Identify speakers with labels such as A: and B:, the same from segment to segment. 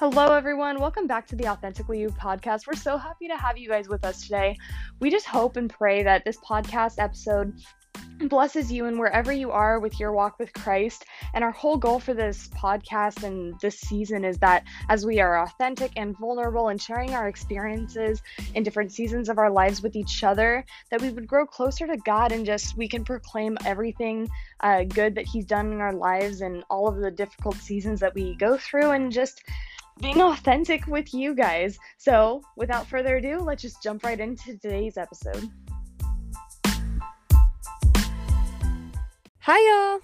A: Hello, everyone. Welcome back to the Authentically You podcast. We're so happy to have you guys with us today. We just hope and pray that this podcast episode blesses you and wherever you are with your walk with Christ. And our whole goal for this podcast and this season is that as we are authentic and vulnerable and sharing our experiences in different seasons of our lives with each other, that we would grow closer to God and just we can proclaim everything uh, good that He's done in our lives and all of the difficult seasons that we go through and just being authentic with you guys. So, without further ado, let's just jump right into today's episode.
B: Hi y'all.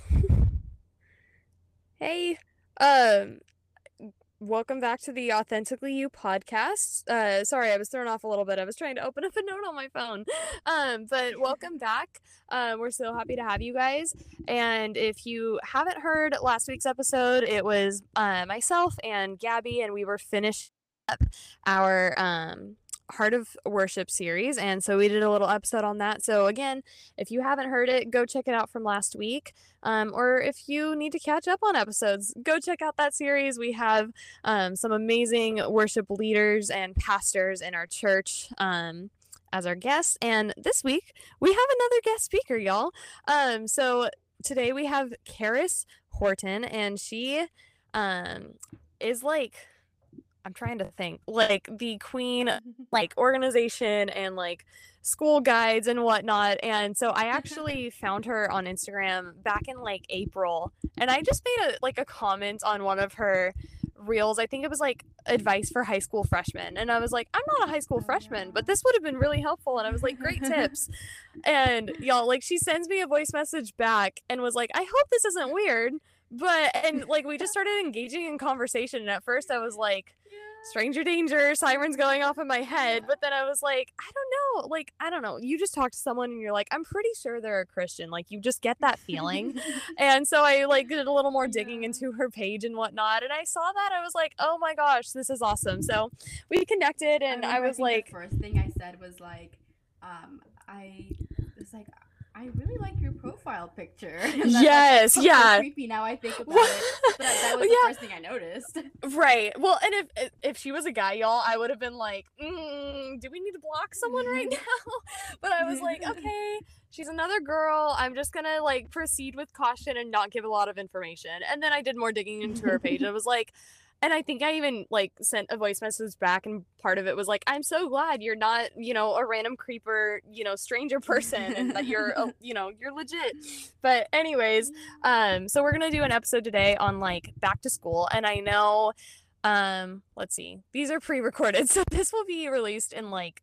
B: hey. Um welcome back to the Authentically You podcast. Uh sorry, I was thrown off a little bit. I was trying to open up a note on my phone. Um but welcome back. Uh, we're so happy to have you guys. And if you haven't heard last week's episode, it was uh, myself and Gabby and we were finished up our um Heart of Worship series. And so we did a little episode on that. So, again, if you haven't heard it, go check it out from last week. Um, or if you need to catch up on episodes, go check out that series. We have um, some amazing worship leaders and pastors in our church. Um, as our guests and this week we have another guest speaker y'all um so today we have Karis Horton and she um is like I'm trying to think like the queen uh, like organization and like school guides and whatnot. And so I actually found her on Instagram back in like April and I just made a like a comment on one of her reels. I think it was like advice for high school freshmen. And I was like, I'm not a high school freshman, but this would have been really helpful. And I was like, great tips. And y'all, like, she sends me a voice message back and was like, I hope this isn't weird. But, and like, we just started engaging in conversation. And at first I was like, stranger danger sirens going off in my head. But then i was like i don't know like i don't know. You just talk to someone and you're like i'm pretty sure they're a christian. Like you just get that feeling. And so i like did a little more digging into her page and whatnot and i saw that i was like oh my gosh this is awesome. So we connected and i, I was like
C: first thing i said was like um i was like I really like your profile picture.
B: yes, yeah.
C: Creepy now I think about it, but that was the yeah. first thing I noticed.
B: Right. Well, and if if she was a guy, y'all, I would have been like, mm, "Do we need to block someone right now?" but I was like, "Okay, she's another girl. I'm just gonna like proceed with caution and not give a lot of information." And then I did more digging into her page. I was like and I think I even like sent a voice message back, and part of it was like, "I'm so glad you're not, you know, a random creeper, you know, stranger person, and that you're, a, you know, you're legit." But anyways, um, so we're gonna do an episode today on like back to school, and I know, um, let's see, these are pre-recorded, so this will be released in like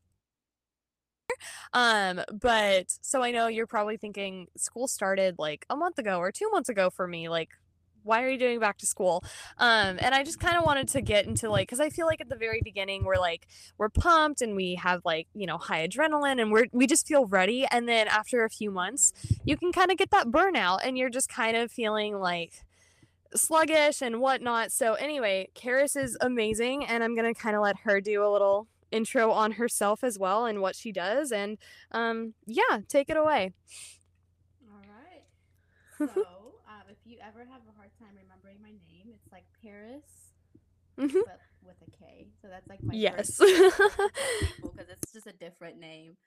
B: um but so i know you're probably thinking school started like a month ago or two months ago for me like why are you doing back to school? Um and i just kind of wanted to get into like because i feel like at the very beginning we're like we're pumped and we have like you know high adrenaline and we're we just feel ready. And then after a few months you can kind of get that burnout and you're just kind of feeling like sluggish and whatnot. So anyway Karis is amazing and i'm gonna kind of let her do a little intro on herself as well and what she does and um yeah take it away.
C: All right. So ever have a hard time remembering my name, it's like Paris, mm-hmm. but with a K. So that's like my
B: yes,
C: because it's just a different name.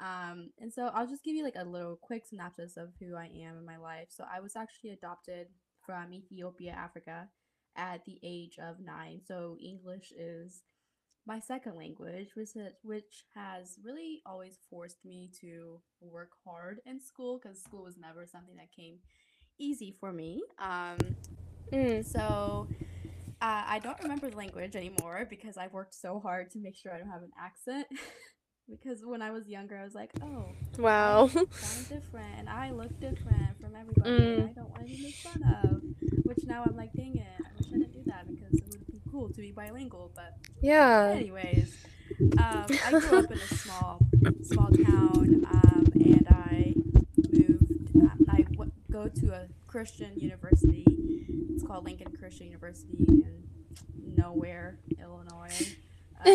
C: Um, and so I'll just give you like a little quick synopsis of who I am in my life. So I was actually adopted from Ethiopia, Africa, at the age of nine. So English is my second language, which which has really always forced me to work hard in school because school was never something that came easy for me. Um, mm. So uh, I don't remember the language anymore because I've worked so hard to make sure I don't have an accent. because when I was younger, I was like, oh,
B: wow,
C: I sound different and I look different from everybody. Mm. And I don't want to be made fun of. Which now I'm like, dang it, I wish I didn't do that because it would be cool to be bilingual. But
B: yeah.
C: Anyways, um, I grew up in a small, small town, um, and I moved. Uh, I w- go to a Christian university. It's called Lincoln Christian University in nowhere, Illinois. Uh,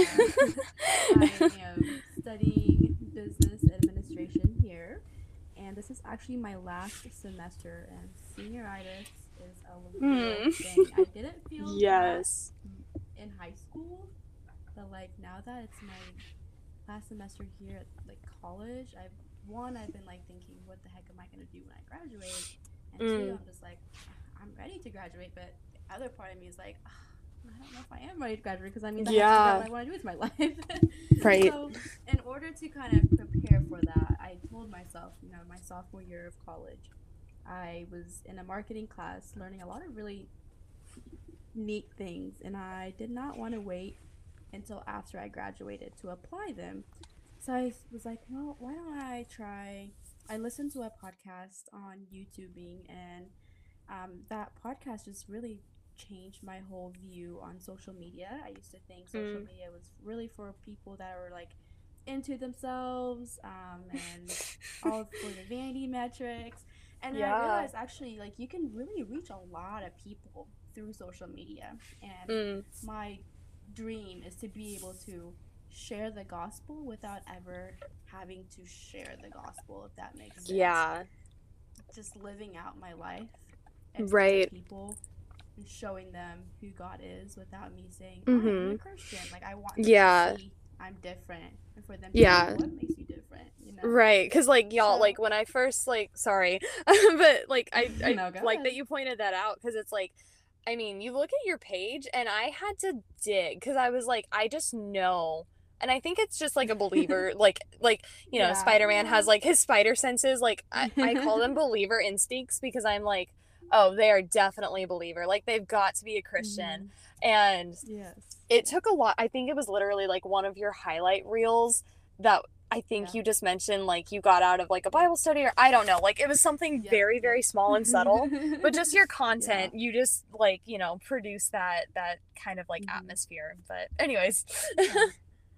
C: I am studying business administration here, and this is actually my last semester. And senioritis is a mm. thing. I didn't feel
B: yes.
C: in high school, but like now that it's my last semester here at like college, I've one I've been like thinking, what the heck am I gonna do when I graduate? And two,
B: Mm.
C: I'm just like, I'm ready to graduate, but the other part of me is like, "Ah, I don't know if I am ready to graduate because I mean, that's
B: Yeah.
C: what I want to do with my life.
B: Right.
C: So, in order to kind of prepare for that, I told myself, you know, my sophomore year of college, I was in a marketing class learning a lot of really neat things, and I did not want to wait until after I graduated to apply them. So I was like, well, why don't I try? I listened to a podcast on YouTubing, and um, that podcast just really changed my whole view on social media. I used to think social
B: Mm.
C: media was really for people that were like into themselves um, and all for the vanity metrics. And then I realized actually, like, you can really reach a lot of people through social media. And
B: Mm.
C: my dream is to be able to share the gospel without ever having to share the gospel, if that makes sense.
B: Yeah.
C: Just living out my life and
B: Right.
C: people and showing them who God is without me saying, I'm a.
B: Mm-hmm.
C: Christian. Like, I want
B: Yeah.
C: to see I'm different. And for them to
B: Yeah.
C: know what makes you different, you know?
B: Right, because like y'all,
C: So-
B: like when I first like, sorry, but like I, I
C: No,
B: like that you pointed that out because it's like, I mean, you look at your page and I had to dig because I was like, I just know, and I think it's just like a believer, like like you know,
C: Yeah.
B: Spider Man has like his spider senses. Like I, I call them believer instincts because I'm like, oh, they are definitely a believer. Like they've got to be a Christian, and
C: Yes.
B: it took a lot i think it was literally like one of your highlight reels that i think
C: Yeah.
B: you just mentioned like you got out of like a bible study or i don't know like it was something
C: Yep,
B: very very small and subtle but just your content you just like you know produce that that kind of like
C: Mhm.
B: atmosphere but anyways
C: Yeah.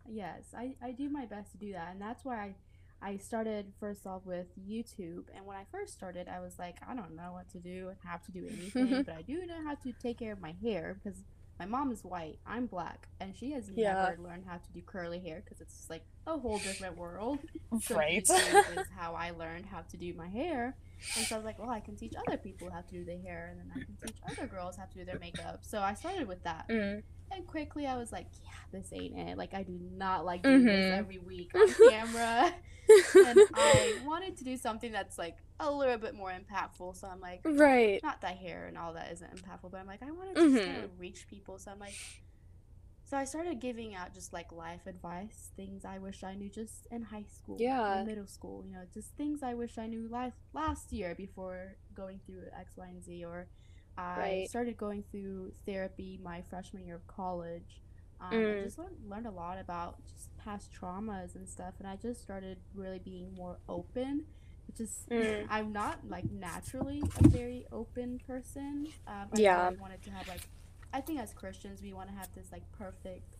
C: Yes, I, I do my best to do that. And that's why I, I started first off with YouTube. And when I first started, I was like, I don't know what to do and how to do anything, but I do know how to take care of my hair because my mom is white, I'm black, and she has
B: Yeah.
C: never learned how to do curly hair because it's like a whole different world. So
B: right
C: is how I learned how to do my hair. And so I was like, well, I can teach other people how to do their hair, and then I can teach other girls how to do their makeup. So I started with that.
B: Mm.
C: And quickly I was like, yeah, this ain't it. Like, I do not like doing this
B: Mhm.
C: every week on camera. and I wanted to do something that's like a little bit more impactful. So I'm like,
B: right
C: not that hair and all that isn't impactful, but I'm like, I wanted to just kind of reach people. So I'm like, so I started giving out just like life advice, things I wish I knew just in high school,
B: Yeah.
C: in middle school, you know, just things I wish I knew last last year before going through X, Y, and Z. Or I
B: Right.
C: started going through therapy my freshman year of college. Um,
B: Mm.
C: I just learned, learned a lot about just past traumas and stuff, and I just started really being more open. Which is,
B: Mm.
C: I'm not like naturally a very open person. Um, I
B: Yeah.
C: wanted to have like, I think as Christians we want to have this like perfect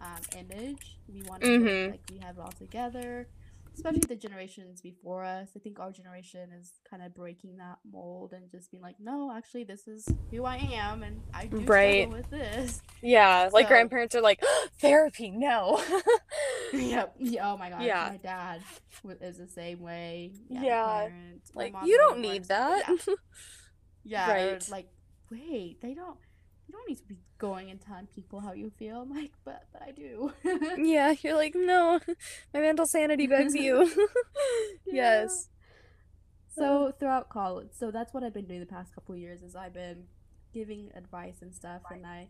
C: um, image. We want to
B: Mhm.
C: like we have it all together. Especially the generations before us. I think our generation is kind of breaking that mold and just being like, no, actually, this is who I am, and I do
B: Right.
C: struggle with this.
B: yeah like grandparents are like therapy no
C: yep. Yeah, oh my god.
B: Yeah.
C: My dad is the same way.
B: Yeah.
C: parent,
B: like you don't need that
C: Yeah. Yeah. or
B: Right.
C: like, wait, they don't. You don't need to be going and telling people how you feel. I'm like, but but I do.
B: yeah you're like no my mental sanity begs you
C: Yeah.
B: yes
C: So throughout college, so that's what I've been doing the past couple years. Is I've been giving advice and stuff, and I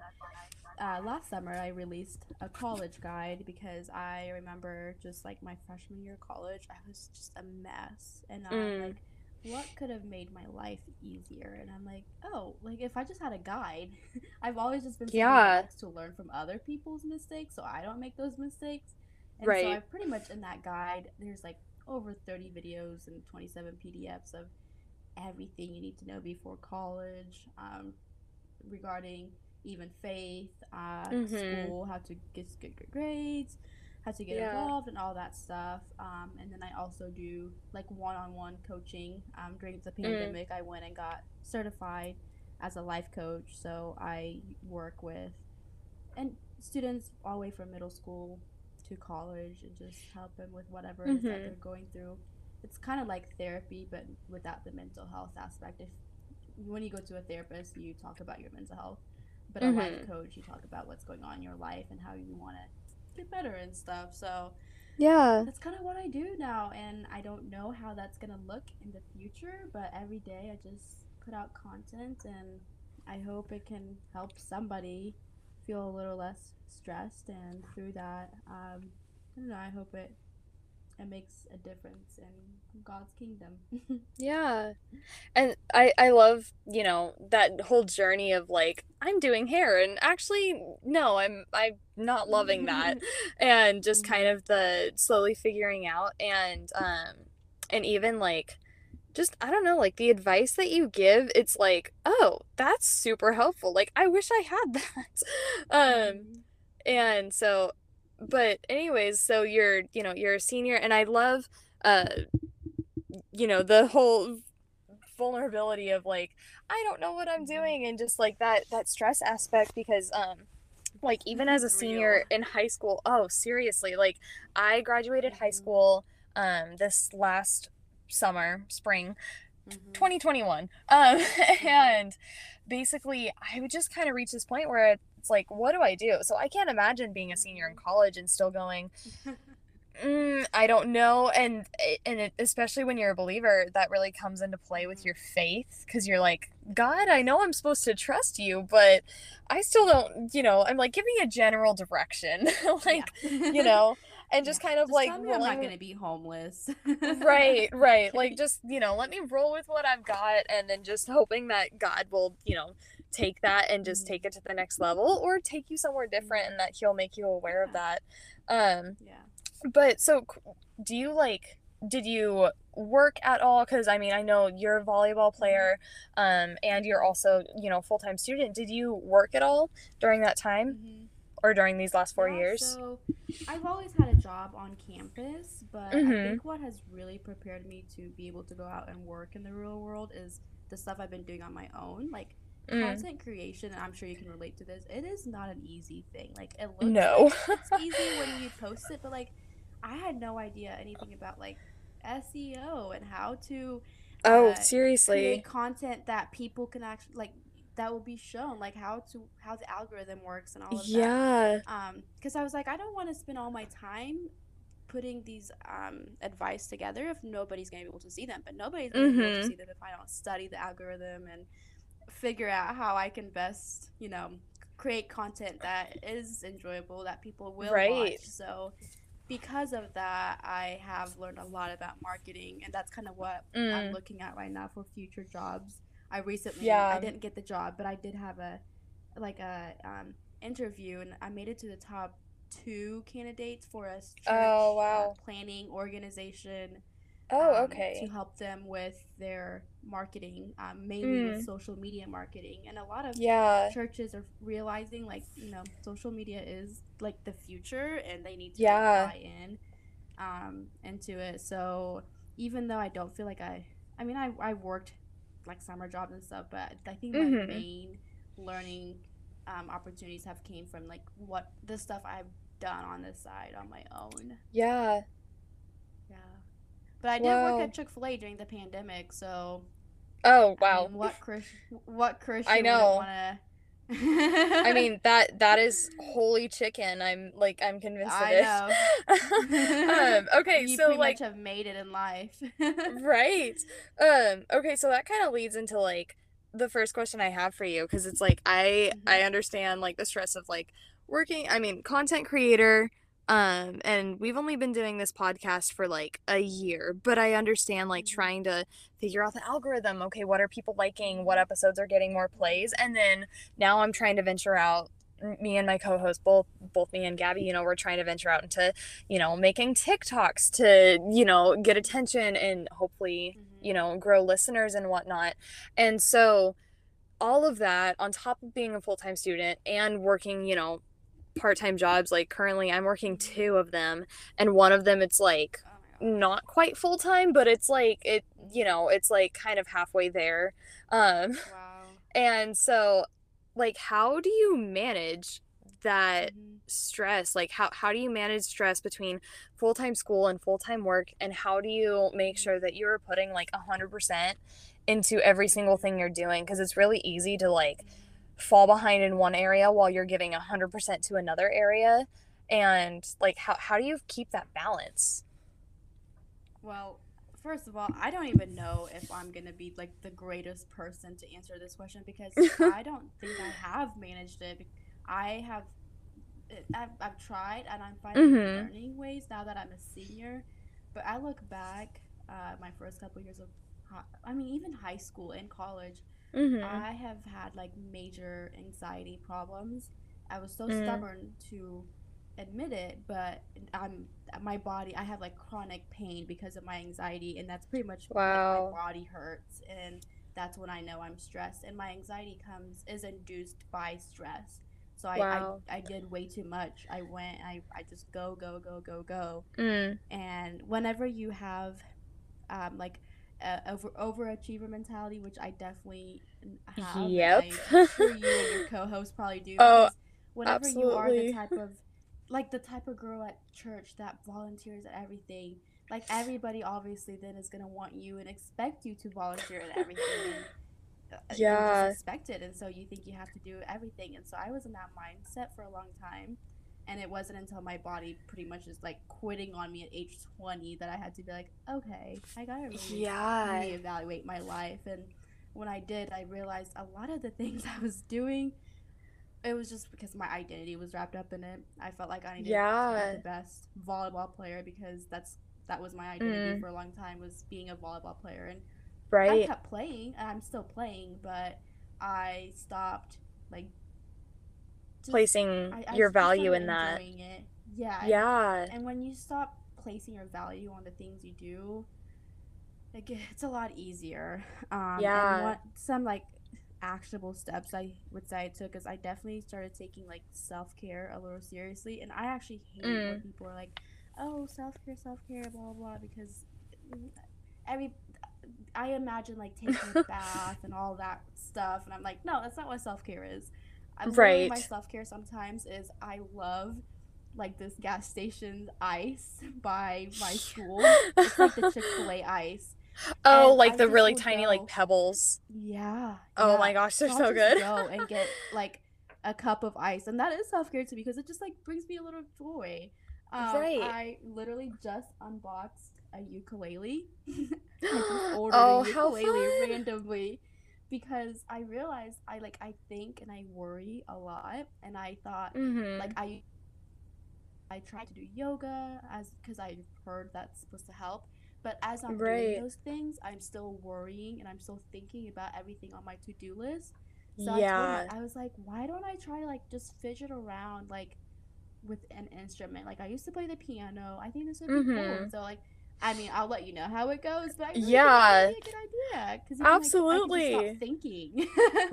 C: uh, last summer I released a college guide because I remember just like my freshman year of college, I was just a mess, and I'm
B: Mm.
C: like, what could have made my life easier? And I'm like, oh, like if I just had a guide, I've always just been
B: Yeah.
C: to learn from other people's mistakes, so I don't make those mistakes. And
B: Right.
C: so I pretty much in that guide, there's like over 30 videos and 27 PDFs of everything you need to know before college, um, regarding even faith, uh,
B: Mhm.
C: school, how to get good grades, how to get
B: Yeah.
C: involved, and all that stuff. Um, and then I also do like one-on-one coaching. Um, during the
B: Mm.
C: pandemic, I went and got certified as a life coach. So I work with and students all the way from middle school to college and just help them with whatever is that they're going through. It's kind of like therapy, but without the mental health aspect. If when you go to a therapist, you talk about your mental health, but a life
B: Mhm.
C: coach, you talk about what's going on in your life and how you want to get better and stuff. So
B: Yeah.
C: that's kind of what I do now, and I don't know how that's gonna look in the future, but every day I just put out content, and I hope it can help somebody feel a little less stressed, and through that, um, I don't know. I hope it it makes a difference in God's kingdom.
B: Yeah. And I I love, you know, that whole journey of like I'm doing hair and actually no, I'm I'm not loving that. And just kind of the slowly figuring out and um and even like just I don't know, like the advice that you give, it's like, "Oh, that's super helpful. Like I wish I had that." Um
C: Mhm.
B: and so but anyways, so you're, you know, you're a senior and I love uh you know, the whole vulnerability of like I don't know what I'm
C: Mhm.
B: doing and just like that that stress aspect because um like even as a senior
C: real.
B: in high school, oh seriously, like I graduated high
C: Mhm.
B: school um this last summer, spring
C: Mhm.
B: 2021. Um and basically I would just kind of reach this point where it's like what do I do? So I can't imagine being a senior in college and still going Mm, I don't know, and and it, especially when you're a believer, that really comes into play with your faith, because you're like, God, I know I'm supposed to trust you, but I still don't, you know, I'm like, give me a general direction, like, you know, and just
C: Yeah.
B: kind of
C: Just
B: like
C: I'm not gonna be homeless.
B: right, right, like just, you know, let me roll with what I've got, and then just hoping that God will, you know, take that and just
C: Mhm.
B: take it to the next level, or take you somewhere different, and that He'll make you aware of that. Um,
C: yeah.
B: but so, do you like? Did you work at all? Because I mean, I know you're a volleyball player, um, and you're also, you know, full time student. Did you work at all during that time
C: Mhm.
B: or during these last four
C: Yeah,
B: years?
C: So I've always had a job on campus, but
B: Mhm.
C: I think what has really prepared me to be able to go out and work in the real world is the stuff I've been doing on my own. Like
B: Mm,
C: content creation, and I'm sure you can relate to this, it is not an easy thing. Like it looks
B: no.
C: like it's easy when you post it, but like I had no idea anything about like SEO and how to
B: oh,
C: uh,
B: seriously.
C: create content that people can actually like that will be shown like how to how the algorithm works and all of that
B: Yeah.
C: um because i was like i don't want to spend all my time putting these um advice together if nobody's gonna be able to see them but nobody's gonna be able to
B: Mhm.
C: see them if i don't study the algorithm and figure out how i can best you know create content that is enjoyable that people will
B: Right.
C: watch. So because of that i have learned a lot about marketing and that's kind of what i'm
B: Mm,
C: looking at right now for future jobs. I recently
B: Yeah.
C: i didn't get the job but i did have a like a um, interview and i made it to the top two candidates for a church
B: Oh,
C: uh, planning organization
B: Oh,
C: um,
B: okay.
C: to help them with their marketing um, mainly with
B: Mm,
C: social media marketing and a lot of
B: yeah.
C: churches are realizing like you know social media is like the future and they need to
B: Yeah.
C: buy in um, into it so even though i don't feel like i i mean i, I worked like summer jobs and stuff but i think my
B: Mhm.
C: main learning um, opportunities have came from like what the stuff i've done on this side on my own
B: yeah
C: but i did work at chick-fil-a during the pandemic so
B: Oh,
C: i
B: wow.
C: mean what chris what
B: I
C: christian wouldn't
B: know.
C: want to
B: I mean that that is holy chicken. I'm like I'm convinced of
C: I
B: it.
C: know.
B: um, okay,
C: you
B: so
C: pretty
B: like
C: much have made it in life.
B: right. Um, okay, so that kind of leads into like the first question I have for you because it's like I
C: Mhm.
B: I understand like the stress of like working, I mean, content creator um and we've only been doing this podcast for like a year, but I understand like
C: Mhm.
B: trying to figure out the algorithm. Okay, what are people liking? What episodes are getting more plays? And then now I'm trying to venture out me and my co-host both both me and Gabby, you know, we're trying to venture out into, you know, making TikToks to, you know, get attention and hopefully,
C: Mhm.
B: you know, grow listeners and whatnot. And so all of that on top of being a full-time student and working, you know, part-time jobs, like currently I'm working two of them and one of them it's like
C: Oh
B: not quite full-time, but it's like it, you know, it's like kind of halfway there. Um
C: Wow.
B: and so like how do you manage that
C: Mhm.
B: stress like how, how do you manage stress between full-time school and full-time work and how do you make sure that you're putting like 100% into every single thing you're doing because it's really easy to like fall behind in one area while you're giving 100% to another area and like how how do you keep that balance
C: Well, first of all, I don't even know if I'm gonna be like the greatest person to answer this question because I don't think I have managed it. I have, I've, I've tried and I'm finding
B: Mhm.
C: learning ways now that I'm a senior. But I look back, uh, my first couple years of, I mean, even high school and college,
B: mm-hmm.
C: I have had like major anxiety problems. I was so
B: Mm.
C: stubborn to admit it, but I'm my body. I have like chronic pain because of my anxiety, and that's pretty much
B: Wow.
C: like, my body hurts, and that's when I know I'm stressed. And my anxiety comes is induced by stress. So I,
B: Wow.
C: I, I did way too much. I went. I, I just go go go go go.
B: mm.
C: And whenever you have, um, like, a over overachiever mentality, which I definitely have,
B: Yep.
C: I'm sure you and your co-host probably do.
B: Oh,
C: whenever you are the type of, like, the type of girl at church that volunteers at everything, like everybody obviously then is gonna want you and expect you to volunteer at everything. And, uh,
B: Yeah.
C: just expect it, and so you think you have to do everything. And so I was in that mindset for a long time and it wasn't until my body pretty much is like quitting on me at age 20 that I had to be like, okay, I gotta really
B: yeah
C: reevaluate my life. And when I did, I realized a lot of the things I was doing, it was just because my identity was wrapped up in it. I felt like I needed to be the best volleyball player because that's that was my identity
B: Mm.
C: for a long time was being a volleyball player and
B: right.
C: I kept playing and I'm still playing, but I stopped like just-
B: placing
C: I, I
B: your value in that
C: It. Yeah.
B: yeah
C: And when you stop placing your value on the things you do, it ge- it's a lot easier. Um,
B: Yeah.
C: And what some like actionable steps I would say I took is I definitely started taking like self care a little seriously, and I actually hate when
B: Mm.
C: people are like, "Oh, self care, self care, blah blah," blah," because every I imagine like taking a bath and all that stuff, and I'm like, no, that's not what self care is. I literally, My self care sometimes is I love like this gas station ice by my school. It's like the Chick Fil A ice.
B: oh
C: and
B: like
C: I
B: the really tiny
C: go-
B: like pebbles
C: Yeah.
B: oh
C: yeah.
B: my gosh they're
C: I'll
B: so good
C: Go and get like a cup of ice, and that is self care to me because it just like brings me a little joy. Um,
B: Right.
C: I literally just unboxed a ukulele. I just ordered
B: oh
C: a
B: how
C: ukulele
B: fun
C: randomly because I realized I like I think and I worry a lot, and I thought
B: mm-hmm.
C: like I I tried to do yoga as because I heard that's supposed to help. But as I'm
B: Right.
C: doing those things, I'm still worrying and I'm still thinking about everything on my to do list. So I
B: yeah
C: told her, I was like, why don't I try like just fidget around like with an instrument? Like I used to play the piano. I think this would be cool.
B: Mhm.
C: So like, I mean, I'll let you know how it goes. But I really
B: Yeah.
C: think be a good idea because
B: Absolutely.
C: stop thinking.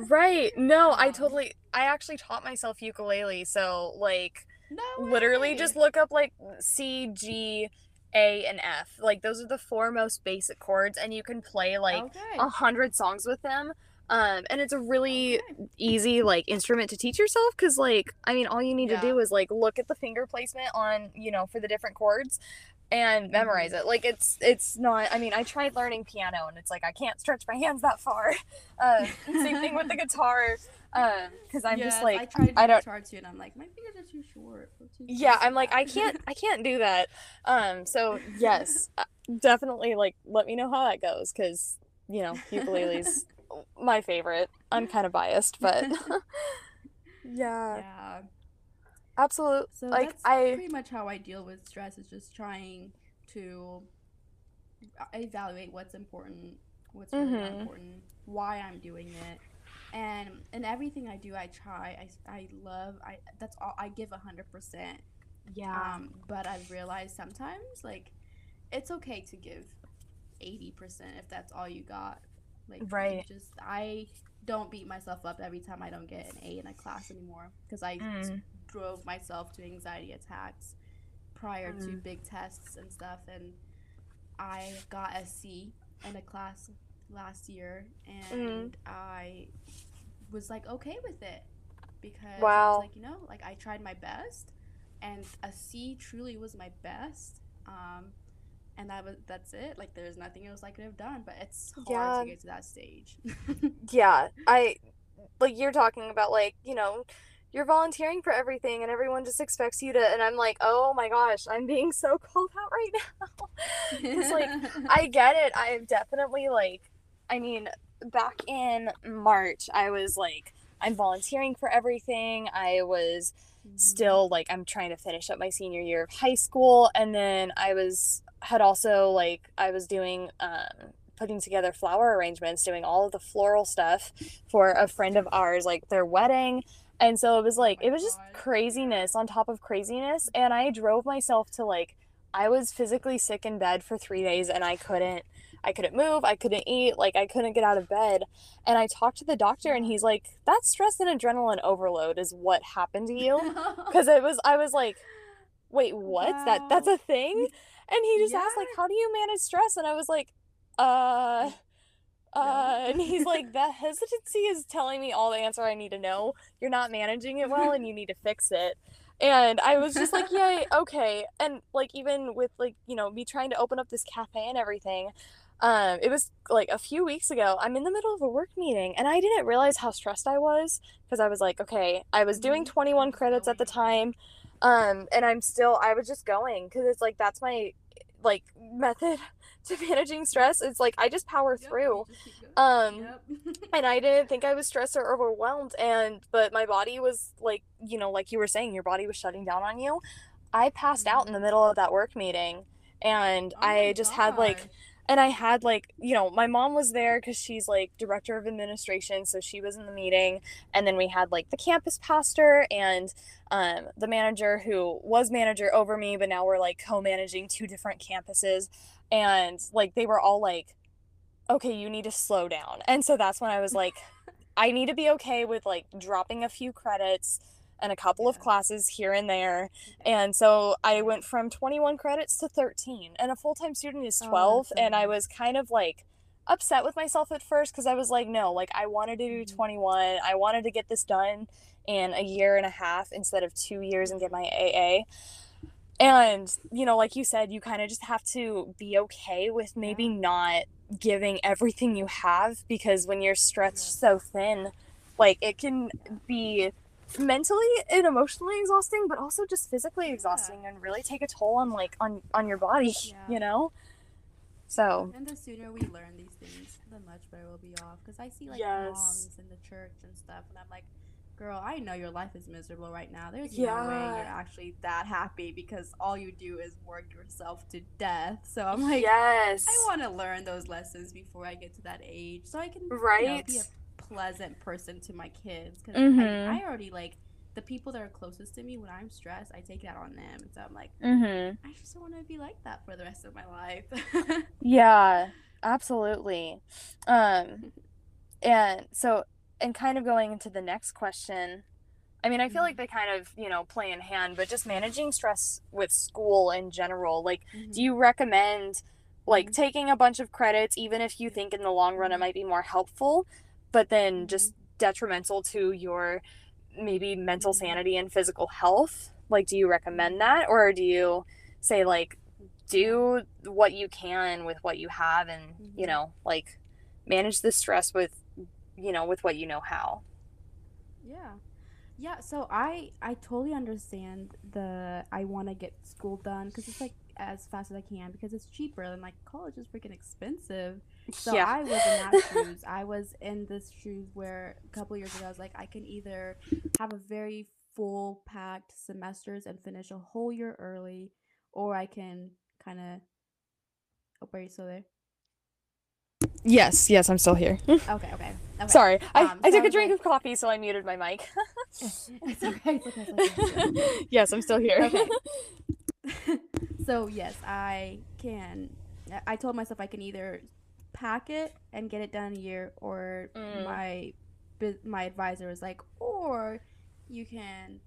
B: right no i totally i actually taught myself ukulele so like
C: no,
B: literally just look up like C, G, A, and F. Like those are the four most basic chords, and you can play like
C: okay.
B: a hundred songs with them. Um, and it's a really
C: Okay.
B: easy like instrument to teach yourself because like I mean all you need
C: Yeah.
B: to do is like look at the finger placement on you know for the different chords and memorize
C: Mhm.
B: it like it's it's not i mean i tried learning piano and it's like i can't stretch my hands that far uh, same thing with the guitar because i'm just like
C: I tried
B: I
C: do
B: don't-
C: guitar too, and I'm like, my fingers are too short. too
B: yeah i'm like i can't i can't do that um so yes uh, definitely like let me know how that goes because you know ukulele's my favorite i'm kind of biased but yeah
C: yeah.
B: Absolutely
C: So
B: like
C: that's
B: i
C: pretty much how I deal with stress. Is just trying to evaluate what's important, what's really not
B: Mhm.
C: important, why I'm doing it, and and everything I do, I try. I, I love. I that's all. I give a hundred percent.
B: yeah
C: Um, but I've realized sometimes like it's okay to give eighty percent if that's all you got. Like
B: Right.
C: Just I don't beat myself up every time I don't get an A in a class anymore because I
B: Mm.
C: Drove myself to anxiety attacks prior to
B: Mm.
C: big tests and stuff and I got a C in a class last year
B: Mm.
C: and I was like okay with it because I was like you know like I tried my best and a C truly was my best um and that was that's it like there's nothing else I could have done but it's hard
B: Yeah.
C: to get to that stage
B: yeah i like you're talking about like you know you're volunteering for everything and everyone just expects you to and i'm like oh my gosh i'm being so called out right now it's like i get it i have definitely like i mean back in march i was like i'm volunteering for everything i was
C: Mm-hmm.
B: still like i'm trying to finish up my senior year of high school and then i was had also like i was doing um putting together flower arrangements doing all of the floral stuff for a friend of ours like their wedding and so it was like
C: my
B: it was just
C: God.
B: craziness on top of craziness and i drove myself to like i was physically sick in bed for three days and i couldn't i couldn't move i couldn't eat like i couldn't get out of bed. And i talked to the doctor and he's like that stress and adrenaline overload is what happened to you. Because it was i was like wait what? That that's a thing? And he just asked like how do you manage stress? And i was like uh. Uh and he's like that hesitancy is telling me all the answer i need to know. You're not managing it well and you need to fix it. And i was just like yeah okay. And like even with like you know me trying to open up this cafe and everything um it was like a few weeks ago i'm in the middle of a work meeting and i didn't realize how stressed i was because i was like okay i was doing
C: Mhm.
B: 21 credits at the time um and i'm still i was just going because it's like that's my like method to managing stress it's like i just power
C: Yep,
B: through
C: just
B: um
C: Yep.
B: and I didn't think I was stressed or overwhelmed and but my body was like you know like you were saying your body was shutting down on you I passed out in the middle of that work meeting and
C: Oh
B: I just had like. And I had like you know my mom was there cuz she's like director of administration so she was in the meeting and then we had like the campus pastor and um the manager who was manager over me but now we're like co-managing two different campuses and like they were all like okay, you need to slow down. And so that's when I was like, I need to be okay with like dropping a few credits and a couple of classes here and there. And so I went from 21 credits to 13, and a full time student is
C: Oh,
B: 12.
C: that's so
B: and I was kind of like upset with myself at first because I was like, no, like I wanted to do
C: Mhm.
B: 21. I wanted to get this done in a year and a half instead of two years and get my AA. And, you know, like you said, you kind of just have to be okay with maybe not giving everything you have because when you're stretched so thin, like it can be mentally and emotionally exhausting, but also just physically exhausting and really take a toll on like on on your body,
C: Yeah.
B: you know? So,
C: And the sooner we learn these things, the much better we'll be off. Because I see like
B: Yes.
C: moms in the church and stuff, and I'm like, girl, I know your life is miserable right now. There's no way you're actually that happy because all you do is work yourself to death. So I'm like,
B: yes.
C: I want to learn those lessons before I get to that age, so I can you know,
B: Right.
C: be a pleasant person to my kids. Because
B: Mhm.
C: I, I already like the people that are closest to me when I'm stressed. I take it out on them, so I'm like,
B: Mhm.
C: I just want to be like that for the rest of my life.
B: Yeah, absolutely. Um, and so, and kind of going into the next question, I mean, I feel like they kind of, you know, play in hand, but just managing stress with school in general, like,
C: Mhm.
B: do you recommend like
C: Mhm.
B: taking a bunch of credits, even if you think in the long run it
C: Mhm.
B: might be more helpful, but then just detrimental to your maybe mental sanity and physical health? Like, do you recommend that, or do you say like do what you can with what you have and you
C: Mhm.
B: know like manage the stress with you know with what you know how
C: Yeah. Yeah, so I I totally understand the I want to get school done because it's like as fast as I can because it's cheaper and like college is freaking expensive. So
B: yeah
C: I was in that shoes. I was in this shoes where a couple years ago I was like I can either have a very full packed semesters and finish a whole year early or I can kind of Oh, are you still there?
B: yes yes i'm still here
C: Okay, okay. okay.
B: sorry i,
C: Um,
B: I
C: so
B: took
C: I
B: a drink
C: was
B: of coffee so i muted my mic
C: It's okay. It's okay. It's okay. It's okay.
B: yes i'm still here
C: Okay. so yes, I can. I told myself I can either pack it and get it done in a year, or
B: Mm.
C: my my advisor was like, or you can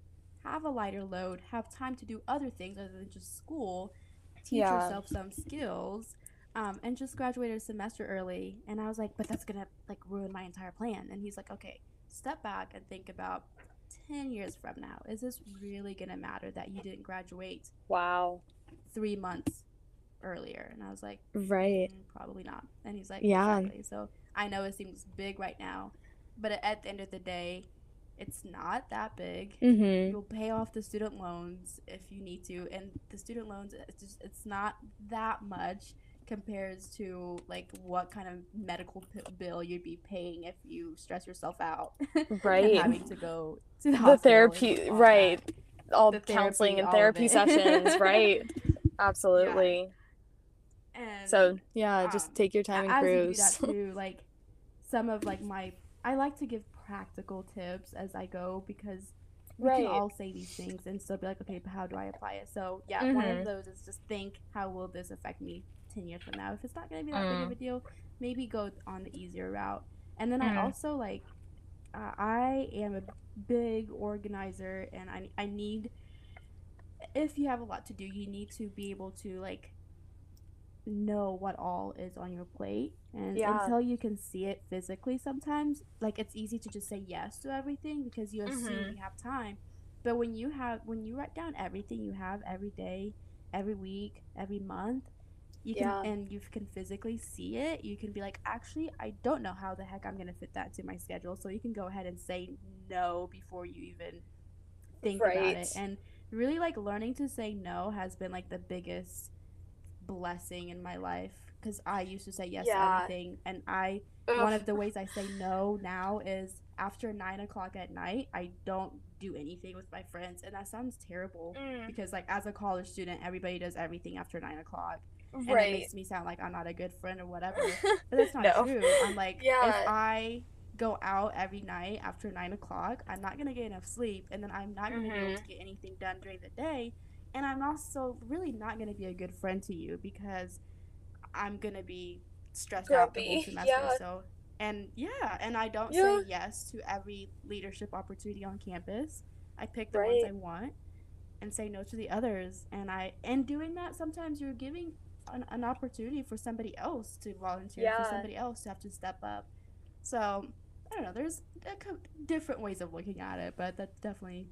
C: have a lighter load, have time to do other things other than just school, teach
B: Yeah.
C: yourself some skills, um, and just graduate a semester early. And I was like, but that's gonna like ruin my entire plan. And he's like, okay, step back and think about. 10 years from now, is this really going to matter that you didn't graduate
B: wow
C: three months earlier. And I was like,
B: right
C: "Mm, probably not. And he's like,
B: Yeah.
C: exactly. So I know it seems big right now, but at the end of the day, it's not that big.
B: Mm-hmm.
C: You'll pay off the student loans if you need to, and the student loans it's just it's not that much compares to like what kind of medical p- bill you'd be paying if you stress yourself out
B: Right.
C: having to go to the,
B: The therapy,
C: all
B: right?
C: that.
B: All
C: The
B: counseling
C: therapy,
B: and therapy sessions, right? Absolutely.
C: And
B: So yeah, just
C: um,
B: take your time and
C: as
B: cruise.
C: you do that too, like some of like my I like to give practical tips as I go because we
B: Right.
C: can all say these things and still be like, okay, but how do I apply it? So yeah, one
B: Mhm.
C: of those is just think how will this affect me ten years from now? If it's not gonna be that big
B: Mm.
C: of a deal, maybe go on the easier route. And then
B: Mhm.
C: I also like uh, I am a big organizer and I I need if you have a lot to do, you need to be able to like know what all is on your plate and
B: Yeah.
C: until you can see it physically sometimes like it's easy to just say yes to everything because you assume
B: Mhm.
C: you have time but when you have when you write down everything you have every day every week every month you can
B: Yeah.
C: and you can physically see it you can be like actually i don't know how the heck i'm going to fit that into my schedule so you can go ahead and say no before you even think about it and really like learning to say no has been like the biggest blessing in my life because i used to say yes
B: Yeah.
C: to everything and i one of the ways i say no now is after nine o'clock at night i don't do anything with my friends and that sounds terrible
B: Mm,
C: because like as a college student everybody does everything after nine o'clock and it makes me sound like i'm not a good friend or whatever but that's not
B: No.
C: true i'm like
B: Yeah.
C: if i go out every night after nine o'clock i'm not gonna get enough sleep and then i'm not gonna be able to get anything done during the day and i'm also really not gonna be a good friend to you because i'm gonna be stressed out the whole semester
B: yeah.
C: so and yeah and i don't
B: Yeah.
C: say yes to every leadership opportunity on campus i pick the ones i want and say no to the others and i and doing that sometimes you're giving an, an opportunity for somebody else to volunteer
B: Yeah.
C: for somebody else to have to step up so i don't know there's different ways of looking at it but that's definitely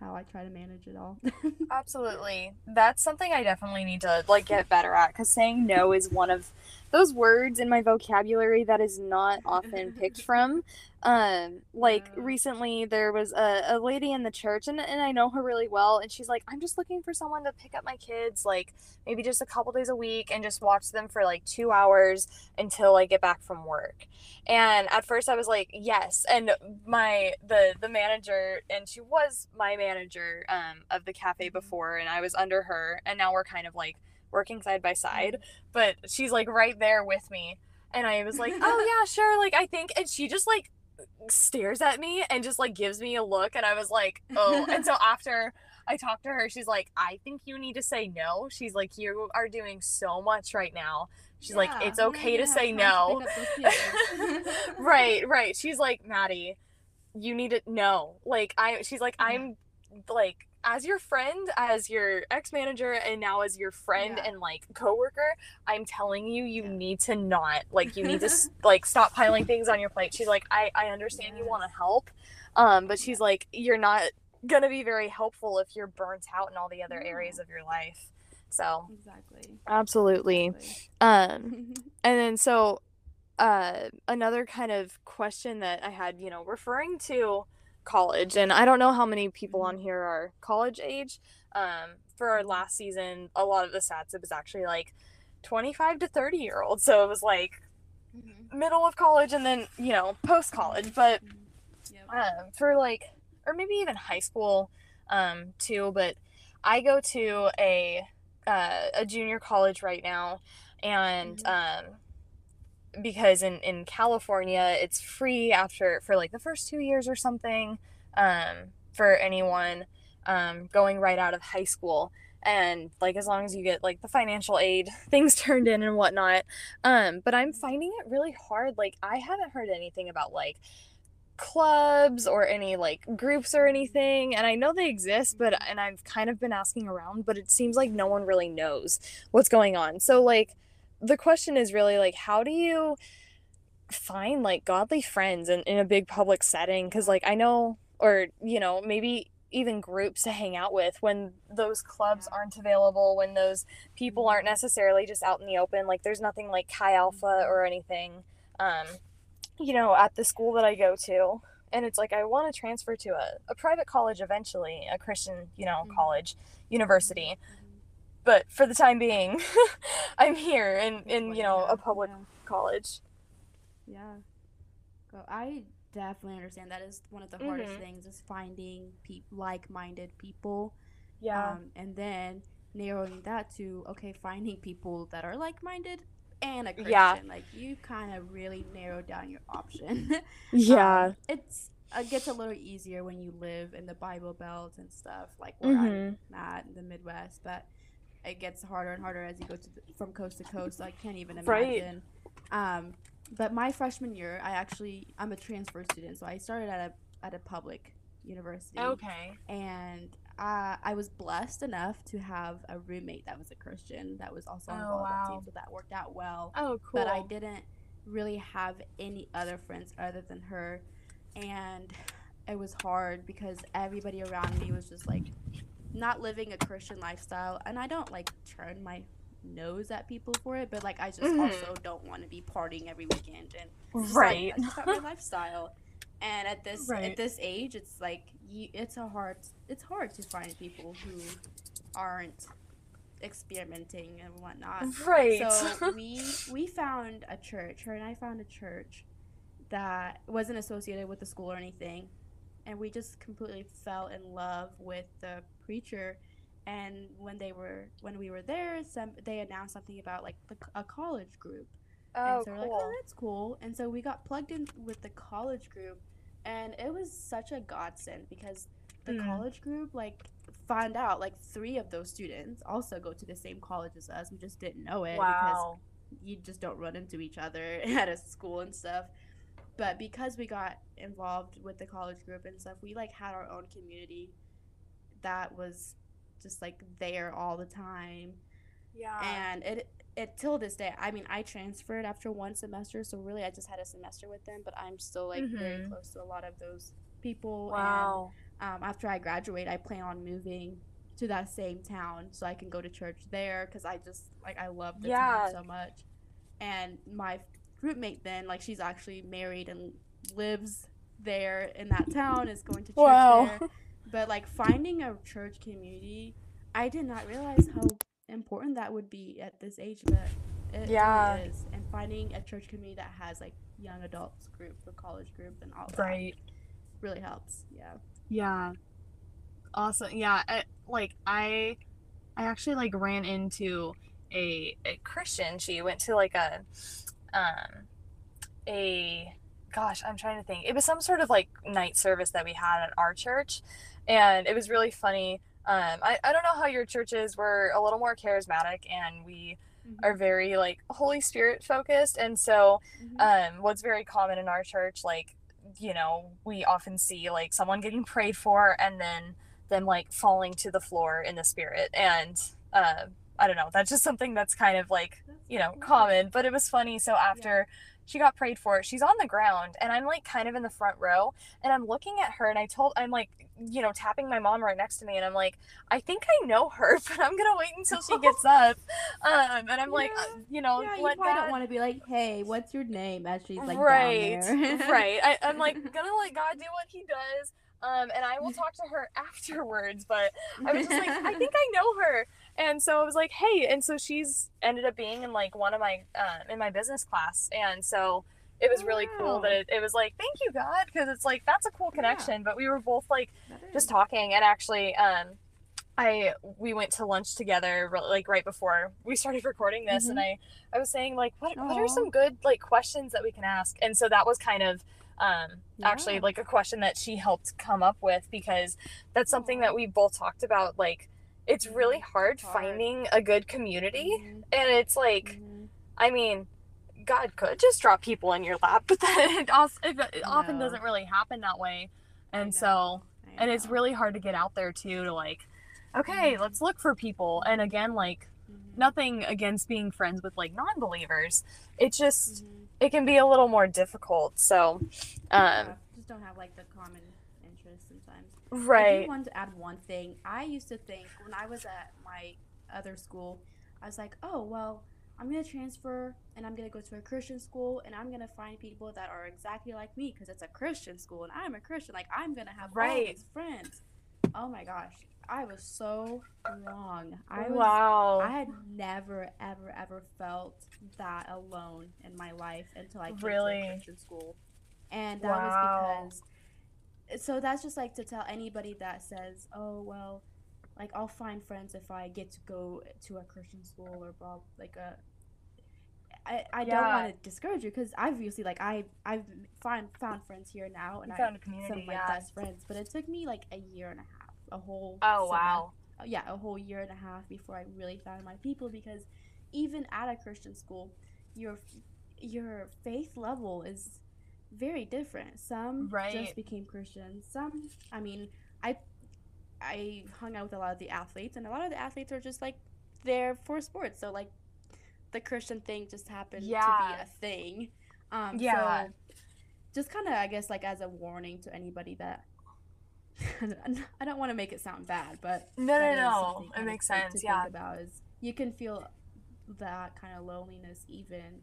C: how i try to manage it all
B: Absolutely. That's something I definitely need to like get better at cuz saying no is one of those words in my vocabulary that is not often picked from. Um like
C: Yeah.
B: recently there was a, a lady in the church and, and I know her really well and she's like I'm just looking for someone to pick up my kids like maybe just a couple days a week and just watch them for like 2 hours until I get back from work. And at first I was like, yes. And my the the manager and she was my manager um of the cafe before and I was under her and now we're kind of like working side by side, mm-hmm. but she's like right there with me. And I was like, "Oh yeah, sure, like I think." And she just like stares at me and just like gives me a look and I was like, "Oh." and so after I talked to her, she's like, "I think you need to say no." She's like, "You are doing so much right now." She's like, "It's
C: oh
B: okay
C: don't
B: to
C: even
B: say no."
C: to pick up those kids.
B: right, right. She's like, Maddie, you need to know. Like I she's like,
C: Yeah.
B: I'm like as your friend, as your ex-manager, and now as your friend
C: Yeah.
B: and like coworker, I'm telling you, you
C: Yeah.
B: need to not like you need to like stop piling things on your plate. She's like, I I understand you want to help, um, but she's like, you're not gonna be very helpful if you're burnt out in all the other areas of your life. So
C: exactly
B: absolutely.
C: exactly.
B: Um, and then so uh another kind of question that I had, you know, referring to college and I don't know how many people on here are college age. Um for our last season, a lot of the stats it was actually like 25 to 30 year olds. So it was like
C: Mhm.
B: middle of college and then, you know, post college, but
C: Mhm. Yep.
B: um, for like or maybe even high school um, too but i go to a uh, a junior college right now and um, because in, in california it's free after for like the first two years or something um, for anyone um, going right out of high school. And like as long as you get like the financial aid things turned in and whatnot. Um but i'm finding it really hard like i haven't heard anything about like clubs or any like groups or anything. And i know they exist but and i've kind of been asking around but it seems like no one really knows what's going on. So like the question is really like how do you find like godly friends in, in a big public setting because like i know or you know maybe even groups to hang out with when those clubs aren't available when those people aren't
C: Mhm.
B: necessarily just out in the open like there's nothing like chi alpha or anything um you know, at the school that I go to. And it's like I want to transfer to a, a private college eventually, a Christian, you know,
C: Mhm.
B: college, university. But for the time being, I'm here in, in you know, a public
C: yeah.
B: college.
C: Yeah. Go. I definitely understand that is one of the hardest
B: Mhm.
C: things is finding pe- like-minded people.
B: Yeah.
C: Um, and then narrowing that to okay, finding people that are like-minded and a Christian.
B: Yeah.
C: Like you kind of really narrow down your option.
B: yeah.
C: Um, it's it gets a little easier when you live in the Bible Belt and stuff like where
B: Mhm.
C: I'm at in the Midwest, but it gets harder and harder as you go to the, from coast to coast. I can't even
B: Right.
C: imagine. Um, but my freshman year, I actually I'm a transfer student, so I started at a at a public university.
B: Okay.
C: And uh, I was blessed enough to have a roommate that was a Christian that was also on the
B: Oh,
C: volleyball
B: wow.
C: team, so that worked out well
B: Oh, cool.
C: but I didn't really have any other friends other than her. And it was hard because everybody around me was just like not living a Christian lifestyle. And I don't like turn my nose at people for it, but like I just
B: Mhm.
C: also don't want to be partying every weekend and just,
B: Right.
C: Like, that's not my lifestyle. And at this
B: Right.
C: at this age, it's like you, it's a hard it's hard to find people who aren't experimenting and whatnot.
B: Right.
C: So we we found a church. Her and I found a church that wasn't associated with the school or anything, and we just completely fell in love with the preacher. And when they were when we were there, some they announced something about like the, a college group,
B: oh,
C: and so we're like, oh, that's cool. And so we got plugged in with the college group, and it was such a godsend because the
B: Mm.
C: college group like found out like three of those students also go to the same college as us. We just didn't know it because you just don't run into each other at a school and stuff. But because we got involved with the college group and stuff, we like had our own community that was just like there all the time
B: Yeah.
C: and it it till this day i mean i transferred after one semester so really i just had a semester with them but i'm still like very
B: Mhm.
C: close to a lot of those people
B: wow.
C: and um, after i graduate i plan on moving to that same town so i can go to church there because i just like i love the
B: Yeah.
C: town so much and my roommate then like she's actually married and lives there in that town is going to church
B: Wow.
C: there but like finding a church community i did not realize how important that would be at this age but it really
B: Yeah.
C: is and finding a church community that has like young adults group or college group and all that
B: Right.
C: really helps yeah
B: Yeah. Awesome. Yeah. I, like I, I actually like ran into a, a Christian. She went to like a, um, a, gosh, I'm trying to think. It was some sort of like night service that we had at our church, and it was really funny. Um, I, I don't know how your church is. We're a little more charismatic, and we are very like Holy Spirit focused, and so
C: Mhm.
B: um, what's very common in our church, like, you know, we often see like someone getting prayed for and then them like falling to the floor in the spirit. And uh, I don't know, that's just something that's kind of like, you know, common, but it was funny. So after she got prayed for, she's on the ground and I'm like kind of in the front row and I'm looking at her and I told, I'm like, you know, tapping my mom right next to me and I'm like, I think I know her, but I'm going to wait until she gets up. Um, and I'm like,
C: Yeah.
B: uh, you know,
C: yeah, you
B: let
C: probably
B: that-
C: don't want to be like, "Hey, what's your name?" As she's like
B: right
C: down there.
B: right I, i'm like gonna let god do what he does um and i will talk to her afterwards but i was just like i think i know her. And so i was like hey and so she's ended up being in like one of my um in my business class. And so it was really cool that it, it was like thank you god because it's like that's a cool
C: Yeah.
B: connection. But we were both like just talking. And actually um I we went to lunch together like right before we started recording this. And I I was saying like what what are some good like questions that we can ask? And so that was kind of um actually like a question that she helped come up with because that's something that we both talked about like it's really
C: Mhm.
B: hard
C: hard.
B: finding a good community
C: Mhm,
B: and it's like
C: mhm.
B: I mean God could just drop people in your lap but then it, also, it, it often doesn't really happen that way and so and it's really hard to get out there too to like okay
C: Mhm.
B: let's look for people and again like
C: Mhm,
B: nothing against being friends with like non-believers it just
C: mhm.
B: It can be a little more difficult so um
C: Yeah, just don't have like the common interests sometimes. I do
B: right
C: want to add one thing. I used to think when I was at my other school, I was like, oh well, I'm gonna transfer and I'm gonna go to a Christian school and I'm gonna find people that are exactly like me because it's a Christian school and I'm a Christian. Like I'm gonna have all
B: Right.
C: these friends. Oh my gosh, I was so wrong. I was,
B: wow.
C: I had never ever ever felt that alone in my life until I came
B: Really?
C: to Christian school, and that
B: Wow.
C: was because. So that's just like to tell anybody that says, "Oh well." Like I'll find friends if I get to go to a Christian school or blah like a I, I don't want to discourage you because obviously like I I've found found friends here now and
B: You
C: I
B: found a
C: some of my
B: yeah.
C: best friends but it took me like a year and a half a whole
B: Oh wow.
C: uh, yeah a whole year and a half before I really found my people because even at a Christian school your your faith level is very different some
B: Right.
C: just became Christians some I mean I I hung out with a lot of the athletes and a lot of the athletes are just like there for sports so like the Christian thing just happened
B: yeah.
C: to be a thing um
B: Yeah.
C: so just kind of I guess like as a warning to anybody that I don't want to make it sound bad, but
B: No, no, no. It makes sense.
C: To
B: Yeah.
C: about is you can feel that kind of loneliness even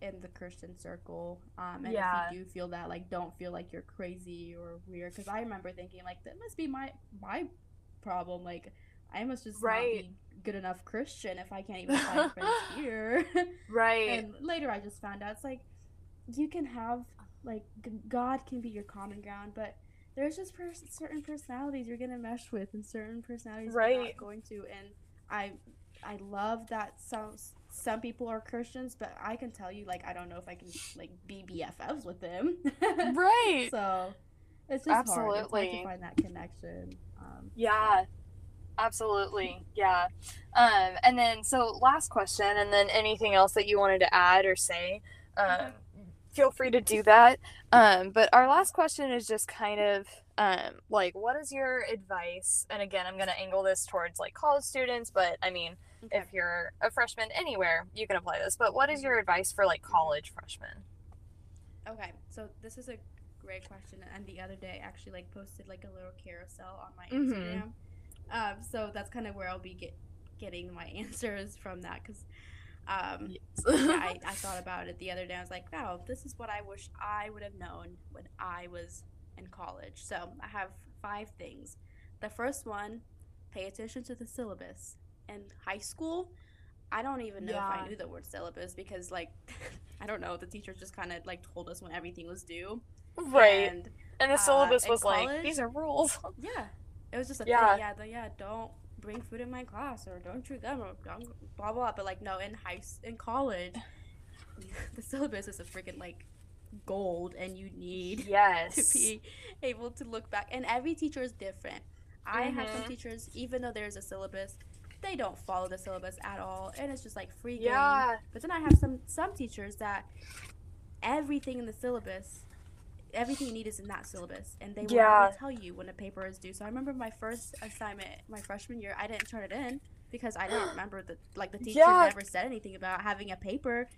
C: in the Christian circle. Um, and
B: Yeah.
C: if you do feel that, like, don't feel like you're crazy or weird. Because I remember thinking like that must be my my problem. Like, I must just
B: Right.
C: not be good enough Christian if I can't even find friends here.
B: Right.
C: and later I just found out it's like you can have like g- God can be your common ground, but there's just pers- certain personalities you're gonna mesh with, and certain personalities you're
B: Right.
C: not going to. And I, I love that some some people are Christians, but I can tell you like I don't know if I can like be BFFs with them.
B: right.
C: so it's just hard. It's hard to find that connection. Um,
B: Yeah, absolutely. Yeah. Um, and then, so last question, and then anything else that you wanted to add or say, um. Feel free to do that. Um, but our last question is just kind of um, like, what is your advice? And again, I'm going to angle this towards like college students, but I mean,
C: okay.
B: if you're a freshman anywhere, you can apply this. But what is your advice for like college freshmen?
C: Okay, so this is a great question, and the other day I actually like posted like a little carousel on my
B: Mhm.
C: Instagram. Um, so that's kind of where I'll be get, getting my answers from that because, um, yeah, I, I thought about it the other day. I was like, wow, this is what I wish I would have known when I was in college. So I have five things. The first one, pay attention to the syllabus. In high school, I don't even know if I knew the word syllabus because, like, I don't know. The teachers just kind of like told us when everything was due.
B: right.
C: And
B: And the
C: uh,
B: syllabus
C: in
B: was like, these are rules.
C: yeah, it was just a
B: Yeah.
C: thing. Yeah, the, yeah, don't bring food in my class or don't chew gum or don't blah blah. But like, no, in high in college, the syllabus is a freaking like gold, and you need
B: yes.
C: to be able to look back. And every teacher is different. I have some
B: Mhm.
C: teachers, even though there's a syllabus, they don't follow the syllabus at all, and it's just like free game.
B: Yeah.
C: But then I have some some teachers that everything in the syllabus, everything you need is in that syllabus, and they will
B: Yeah.
C: never tell you when a paper is due. So I remember my first assignment, my freshman year, I didn't turn it in because I didn't remember that. like the teacher
B: Yeah.
C: never said anything about having a paper,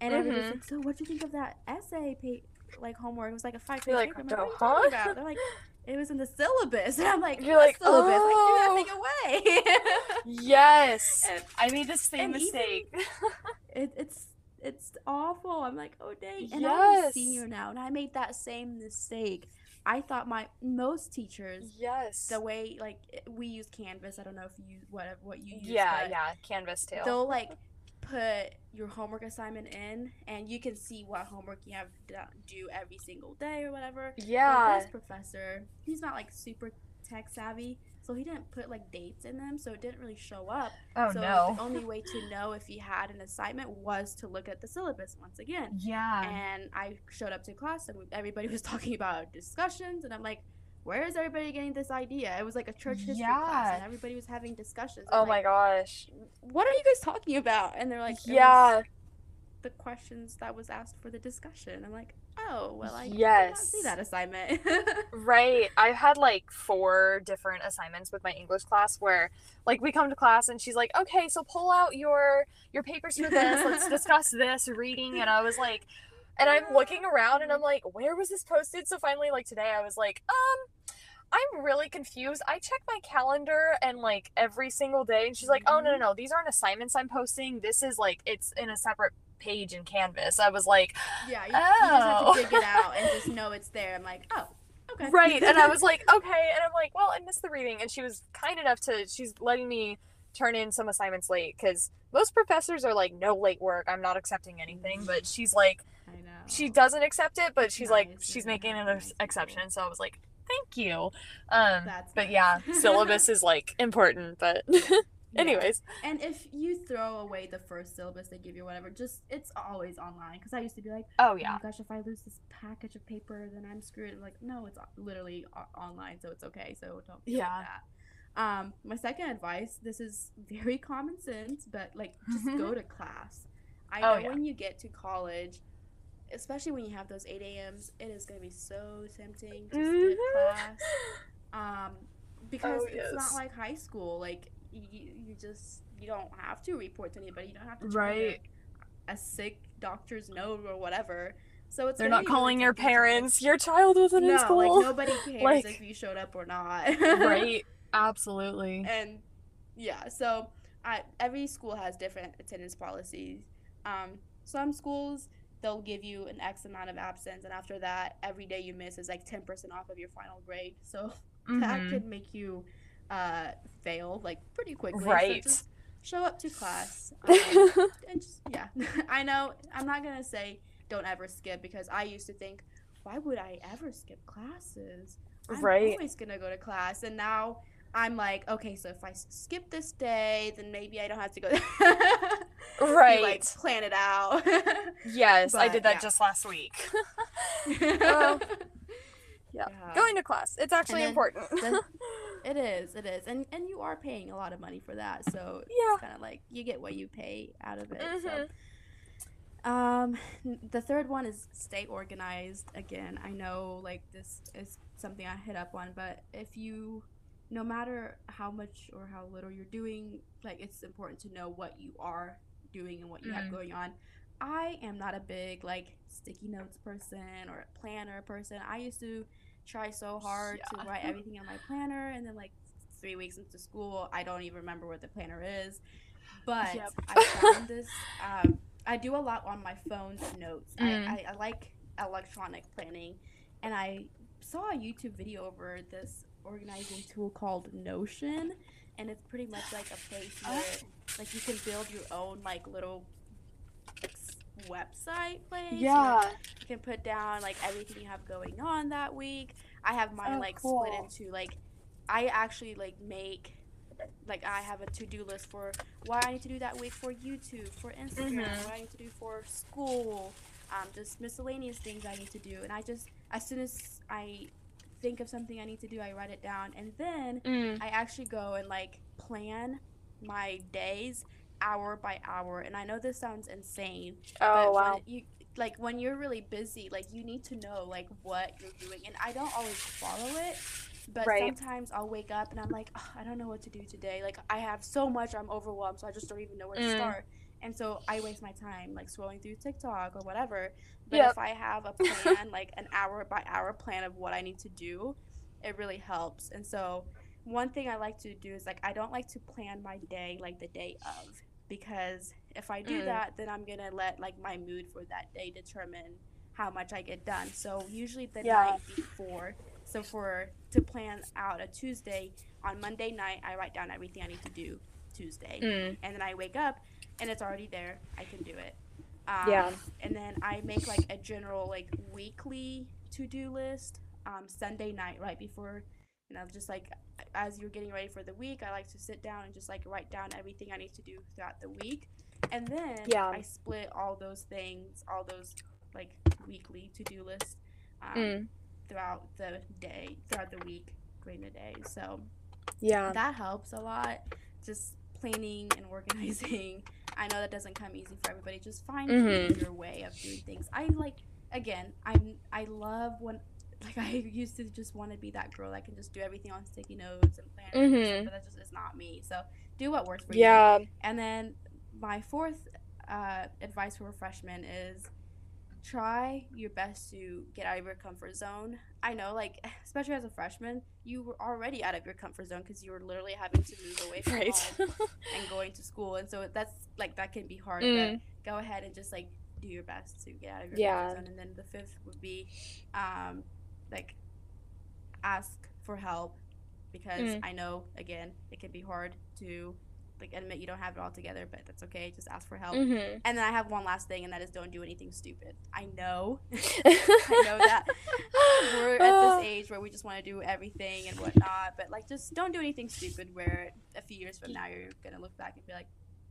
C: and everybody's
B: Mhm.
C: like, "So what do you think of that essay pa- like homework?" It was like a five page
B: like,
C: paper. I'm like, what are you
B: huh?"
C: about? They're like. It was in the syllabus, and I'm like,
B: You're like,
C: syllabus,
B: "Oh."
C: like, threw that thing away.
B: Yes.
C: And-
B: I made the same
C: and even-
B: mistake.
C: it, it's it's awful. I'm like, oh dang. And I'm a senior now, and I made that same mistake. I thought my most teachers,
B: yes.
C: the way like eh, we use Canvas. I don't know if you what what you use.
B: yeah, yeah. Canvas too.
C: They'll like put your homework assignment in, and you can see what homework you have to do every single day or whatever. But
B: Yeah.
C: this professor, he's not like super tech savvy, so he didn't put like dates in them, so it didn't really show up.
B: Oh
C: so
B: no.
C: the only way to know if he had an assignment was to look at the syllabus once again.
B: Yeah.
C: And I showed up to class and everybody was talking about discussions, and I'm like, where is everybody getting this idea? It was like a church history class, and everybody was having discussions.
B: Oh
C: I'm
B: my
C: like,
B: gosh.
C: What are you guys talking about? And they're like, "It was
B: Yeah.
C: The questions that was asked for the discussion. I'm like, oh well, I did not
B: Yes.
C: see that assignment.
B: Right. I've had like four different assignments with my English class where like we come to class and she's like, "Okay, so pull out your your papers for this. Let's discuss this reading." And I was like and I'm looking around and I'm like, "Where was this posted?" So finally like today I was like, "Um, I'm really confused. I check my calendar and like every single day, and she's like, "Oh no, no, no, these aren't assignments I'm posting. This is like it's in a separate page in Canvas." I was like,
C: Yeah, you, you just have
B: Oh.
C: to dig it out and just know it's there. I'm like, oh, okay.
B: right, and I was like, "Okay," and I'm like, "Well, I missed the reading," and she was kind enough to she's letting me turn in some assignments late because most professors are like, "No late work. I'm not accepting anything," but she's like,
C: I know.
B: she doesn't accept it, but she's like, she's
C: yeah,
B: making an
C: nice.
B: exception. So I was like, thank you. Um,
C: That's
B: but
C: nice.
B: yeah, syllabus is like important. But
C: Yeah.
B: anyways,
C: And if you throw away the first syllabus they give you, whatever, just it's always online. Because I used to be like,
B: oh
C: oh
B: yeah,
C: my gosh, if I lose this package of paper, then I'm screwed. I'm like, no, it's literally online, so it's okay. So don't
B: Yeah.
C: like that. Um, my second advice, this is very common sense, but like just go to class. I know
B: Oh, yeah.
C: when you get to college, especially when you have those 8 a.m.s, it is gonna be so tempting to skip
B: Mhm.
C: class. Um, because
B: Oh,
C: it's not like high school. Like you, you just you don't have to report to anybody. You don't have to
B: Right.
C: a, sick doctor's note or whatever. So it's
B: they're not calling your parents. Your child wasn't
C: no,
B: in school.
C: like nobody cares
B: Like-
C: if you showed up or not.
B: right? Absolutely.
C: and yeah, so I, every school has different attendance policies. Um, some schools they'll give you an X amount of absence, and after that, every day you miss is like ten percent off of your final grade. So that
B: Mhm.
C: could make you uh, fail like pretty quickly. So
B: Right.
C: just show up to class. Um, and just yeah, I know I'm not gonna say don't ever skip because I used to think, why would I ever skip classes? I'm
B: Right.
C: always gonna go to class, and now I'm like, okay, so if I skip this day, then maybe I don't have to go. You,
B: right.
C: like plan it out.
B: yes, I did that
C: yeah.
B: just last week. Yeah.
C: Yeah.
B: Going to class. It's actually important.
C: the- it is, it is, and and you are paying a lot of money for that, so
B: Yeah.
C: it's kind of like you get what you pay out of it.
B: Mhm.
C: So. Um, the third one is stay organized. Again, I know like this is something I hit up on, but if you, no matter how much or how little you're doing, like it's important to know what you are doing and what you
B: Mhm.
C: have going on. I am not a big like sticky notes person or a planner person. I used to try so hard
B: Yeah.
C: to write everything on my planner, and then like three weeks into school, I don't even remember what the planner is. But
B: Yep.
C: I found this. Um, I do a lot on my phone's notes.
B: Mm.
C: I, I, I like electronic planning, and I saw a YouTube video over this organizing tool called Notion, and it's pretty much like a place where like you can build your own like little website place.
B: yeah.
C: you can put down like everything you have going on that week. I have mine
B: Oh,
C: like
B: cool.
C: split into like I actually like make like I have a to-do list for what I need to do that week for YouTube, for Instagram,
B: Mhm.
C: what I need to do for school, um, just miscellaneous things I need to do. And I just as soon as I think of something I need to do, I write it down, and then
B: Mm.
C: I actually go and like plan my days hour by hour. And I know this sounds insane,
B: Oh
C: but
B: wow.
C: when you like when you're really busy, like you need to know like what you're doing, and I don't always follow it. But
B: Right.
C: sometimes I'll wake up and I'm like, "Ugh, I don't know what to do today. Like I have so much, I'm overwhelmed, so I just don't even know where to
B: Mm.
C: start. And so I waste my time like scrolling through TikTok or whatever. But
B: Yep.
C: if I have a plan, like an hour by hour plan of what I need to do, it really helps. And so one thing I like to do is like I don't like to plan my day like the day of because if I do
B: Mm.
C: that, then I'm gonna let like my mood for that day determine how much I get done. So usually the
B: Yeah.
C: night before. So for to plan out a Tuesday on Monday night, I write down everything I need to do Tuesday,
B: Mm.
C: and then I wake up and it's already there. I can do it. Um,
B: Yeah.
C: And then I make like a general like weekly to do list um, Sunday night right before. You know, just like as you're getting ready for the week, I like to sit down and just like write down everything I need to do throughout the week. And then
B: Yeah.
C: I split all those things, all those like weekly to do lists um,
B: Mm.
C: throughout the day, throughout the week during the day. So
B: Yeah.
C: that helps a lot. Just planning and organizing. I know that doesn't come easy for everybody. Just find
B: Mhm.
C: your way of doing things. I like again. I'm I love when like I used to just want to be that girl that can just do everything on sticky notes and planners, stuff,
B: Mhm.
C: but that just is not me. So do what works for you.
B: Yeah.
C: And then my fourth uh, advice for freshmen is try your best to get out of your comfort zone. I know, like, especially as a freshman, you were already out of your comfort zone because you were literally having to move away from
B: Right.
C: home and going to school. And so that's, like, that can be hard.
B: Mm.
C: But go ahead and just, like, do your best to get out of your
B: Yeah.
C: comfort zone. And then the fifth would be, um, like, ask for help because
B: Mm.
C: I know, again, it can be hard to, like, admit you don't have it all together, but that's okay. Just ask for help.
B: mm-hmm.
C: And then I have one last thing, and that is don't do anything stupid. I know, I know that we're at this age where we just want to do everything and whatnot, but like, just don't do anything stupid. Where a few years from now, you're gonna look back and be like,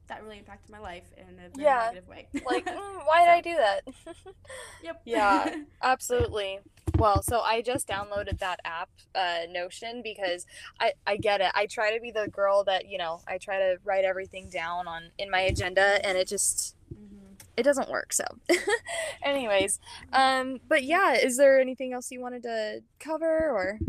C: that really impacted my life in a very
B: Yeah.
C: negative way.
B: like, mm, why did I do that?
C: yep.
B: Yeah. Absolutely. Well, so I just downloaded that app, uh, Notion, because I, I get it. I try to be the girl that, you know, I try to write everything down on in my agenda and it just
C: Mhm.
B: it doesn't work. So anyways, um but yeah, is there anything else you wanted to cover or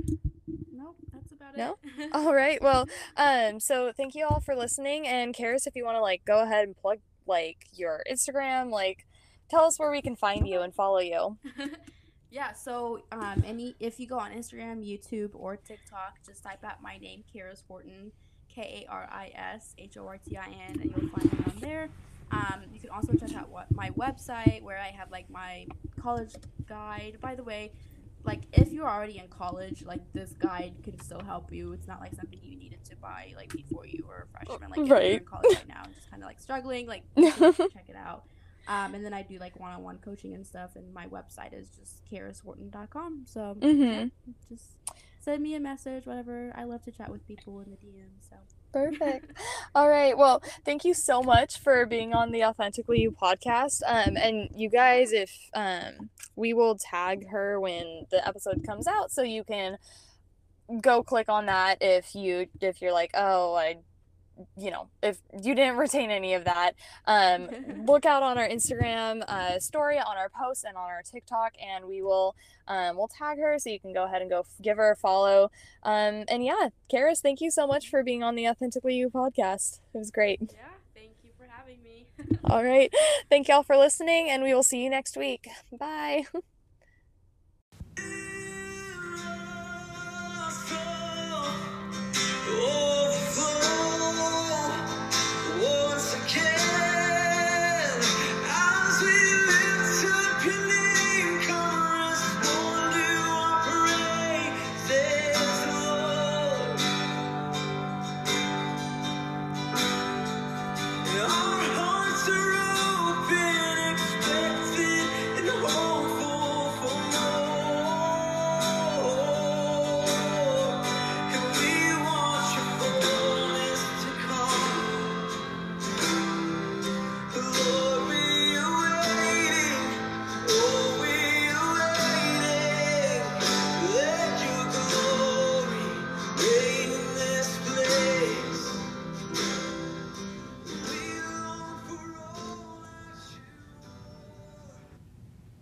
C: about
B: No?
C: it.
B: All right. Well, um so thank you all for listening and Karis if you want to like go ahead and plug like your Instagram, like tell us where we can find you and follow you.
C: yeah, so um, any if you go on Instagram, YouTube, or TikTok, just type out my name, Karis Horton, K A R I S H O R T I N, and you'll find me on there. Um, you can also check out what my website where I have like my college guide. By the way, like if you're already in college, like this guide can still help you. It's not like something you needed to buy like before you were a freshman. Like if you're
B: Right.
C: in college right now and just kind of like struggling, like check it out. Um, and then I do like one-on-one coaching and stuff, and my website is just karishorton.com. So yeah,
B: Mhm.
C: just send me a message, whatever. I love to chat with people in the DM. So
B: Perfect. All right. Well, thank you so much for being on the Authentically You podcast. Um, and you guys, if um, we will tag her when the episode comes out, so you can go click on that if you if you're like, oh, I, you know, if you didn't retain any of that, um, look out on our Instagram uh, story, on our post, and on our TikTok, and we will um, we'll tag her so you can go ahead and go give her a follow. Um, and yeah, Karis, thank you so much for being on the Authentically You podcast. It was great.
C: Yeah, thank you for having me.
B: All right, thank y'all for listening, and we will see you next week. Bye. Oh